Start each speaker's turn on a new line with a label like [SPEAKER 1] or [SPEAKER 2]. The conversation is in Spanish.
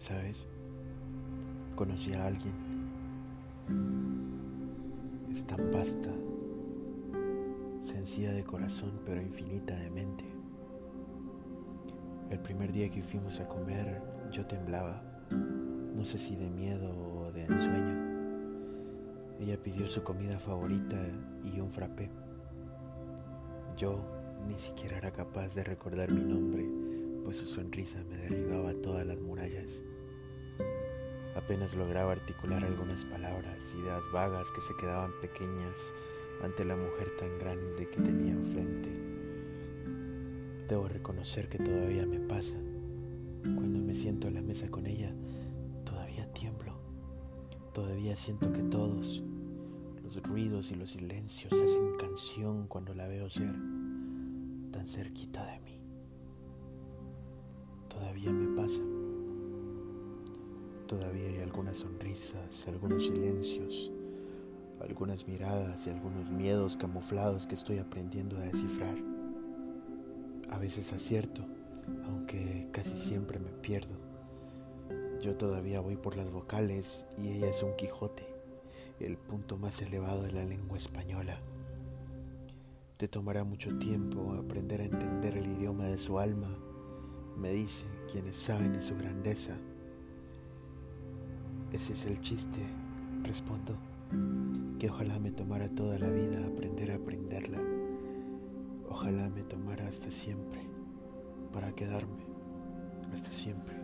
[SPEAKER 1] ¿sabes? Conocí a alguien. Es tan vasta, sencilla de corazón, pero infinita de mente. El primer día que fuimos a comer, yo temblaba, no sé si de miedo o de ensueño. Ella pidió su comida favorita y un frappé. Yo ni siquiera era capaz de recordar mi nombre, pues su sonrisa me derribaba todas las murallas. Apenas lograba articular algunas palabras, ideas vagas que se quedaban pequeñas ante la mujer tan grande que tenía enfrente. Debo reconocer que todavía me pasa. Cuando me siento a la mesa con ella, todavía tiemblo. Todavía siento que todos, los ruidos y los silencios, hacen canción cuando la veo ser tan cerquita de mí. Todavía me pasa. Todavía hay algunas sonrisas, algunos silencios, algunas miradas y algunos miedos camuflados que estoy aprendiendo a descifrar. A veces acierto, aunque casi siempre me pierdo. Yo todavía voy por las vocales y ella es un Quijote, el punto más elevado de la lengua española. Te tomará mucho tiempo aprender a entender el idioma de su alma, me dice quienes saben de su grandeza. Ese es el chiste, respondo, que ojalá me tomara toda la vida aprender a aprenderla. Ojalá me tomara hasta siempre, para quedarme, hasta siempre.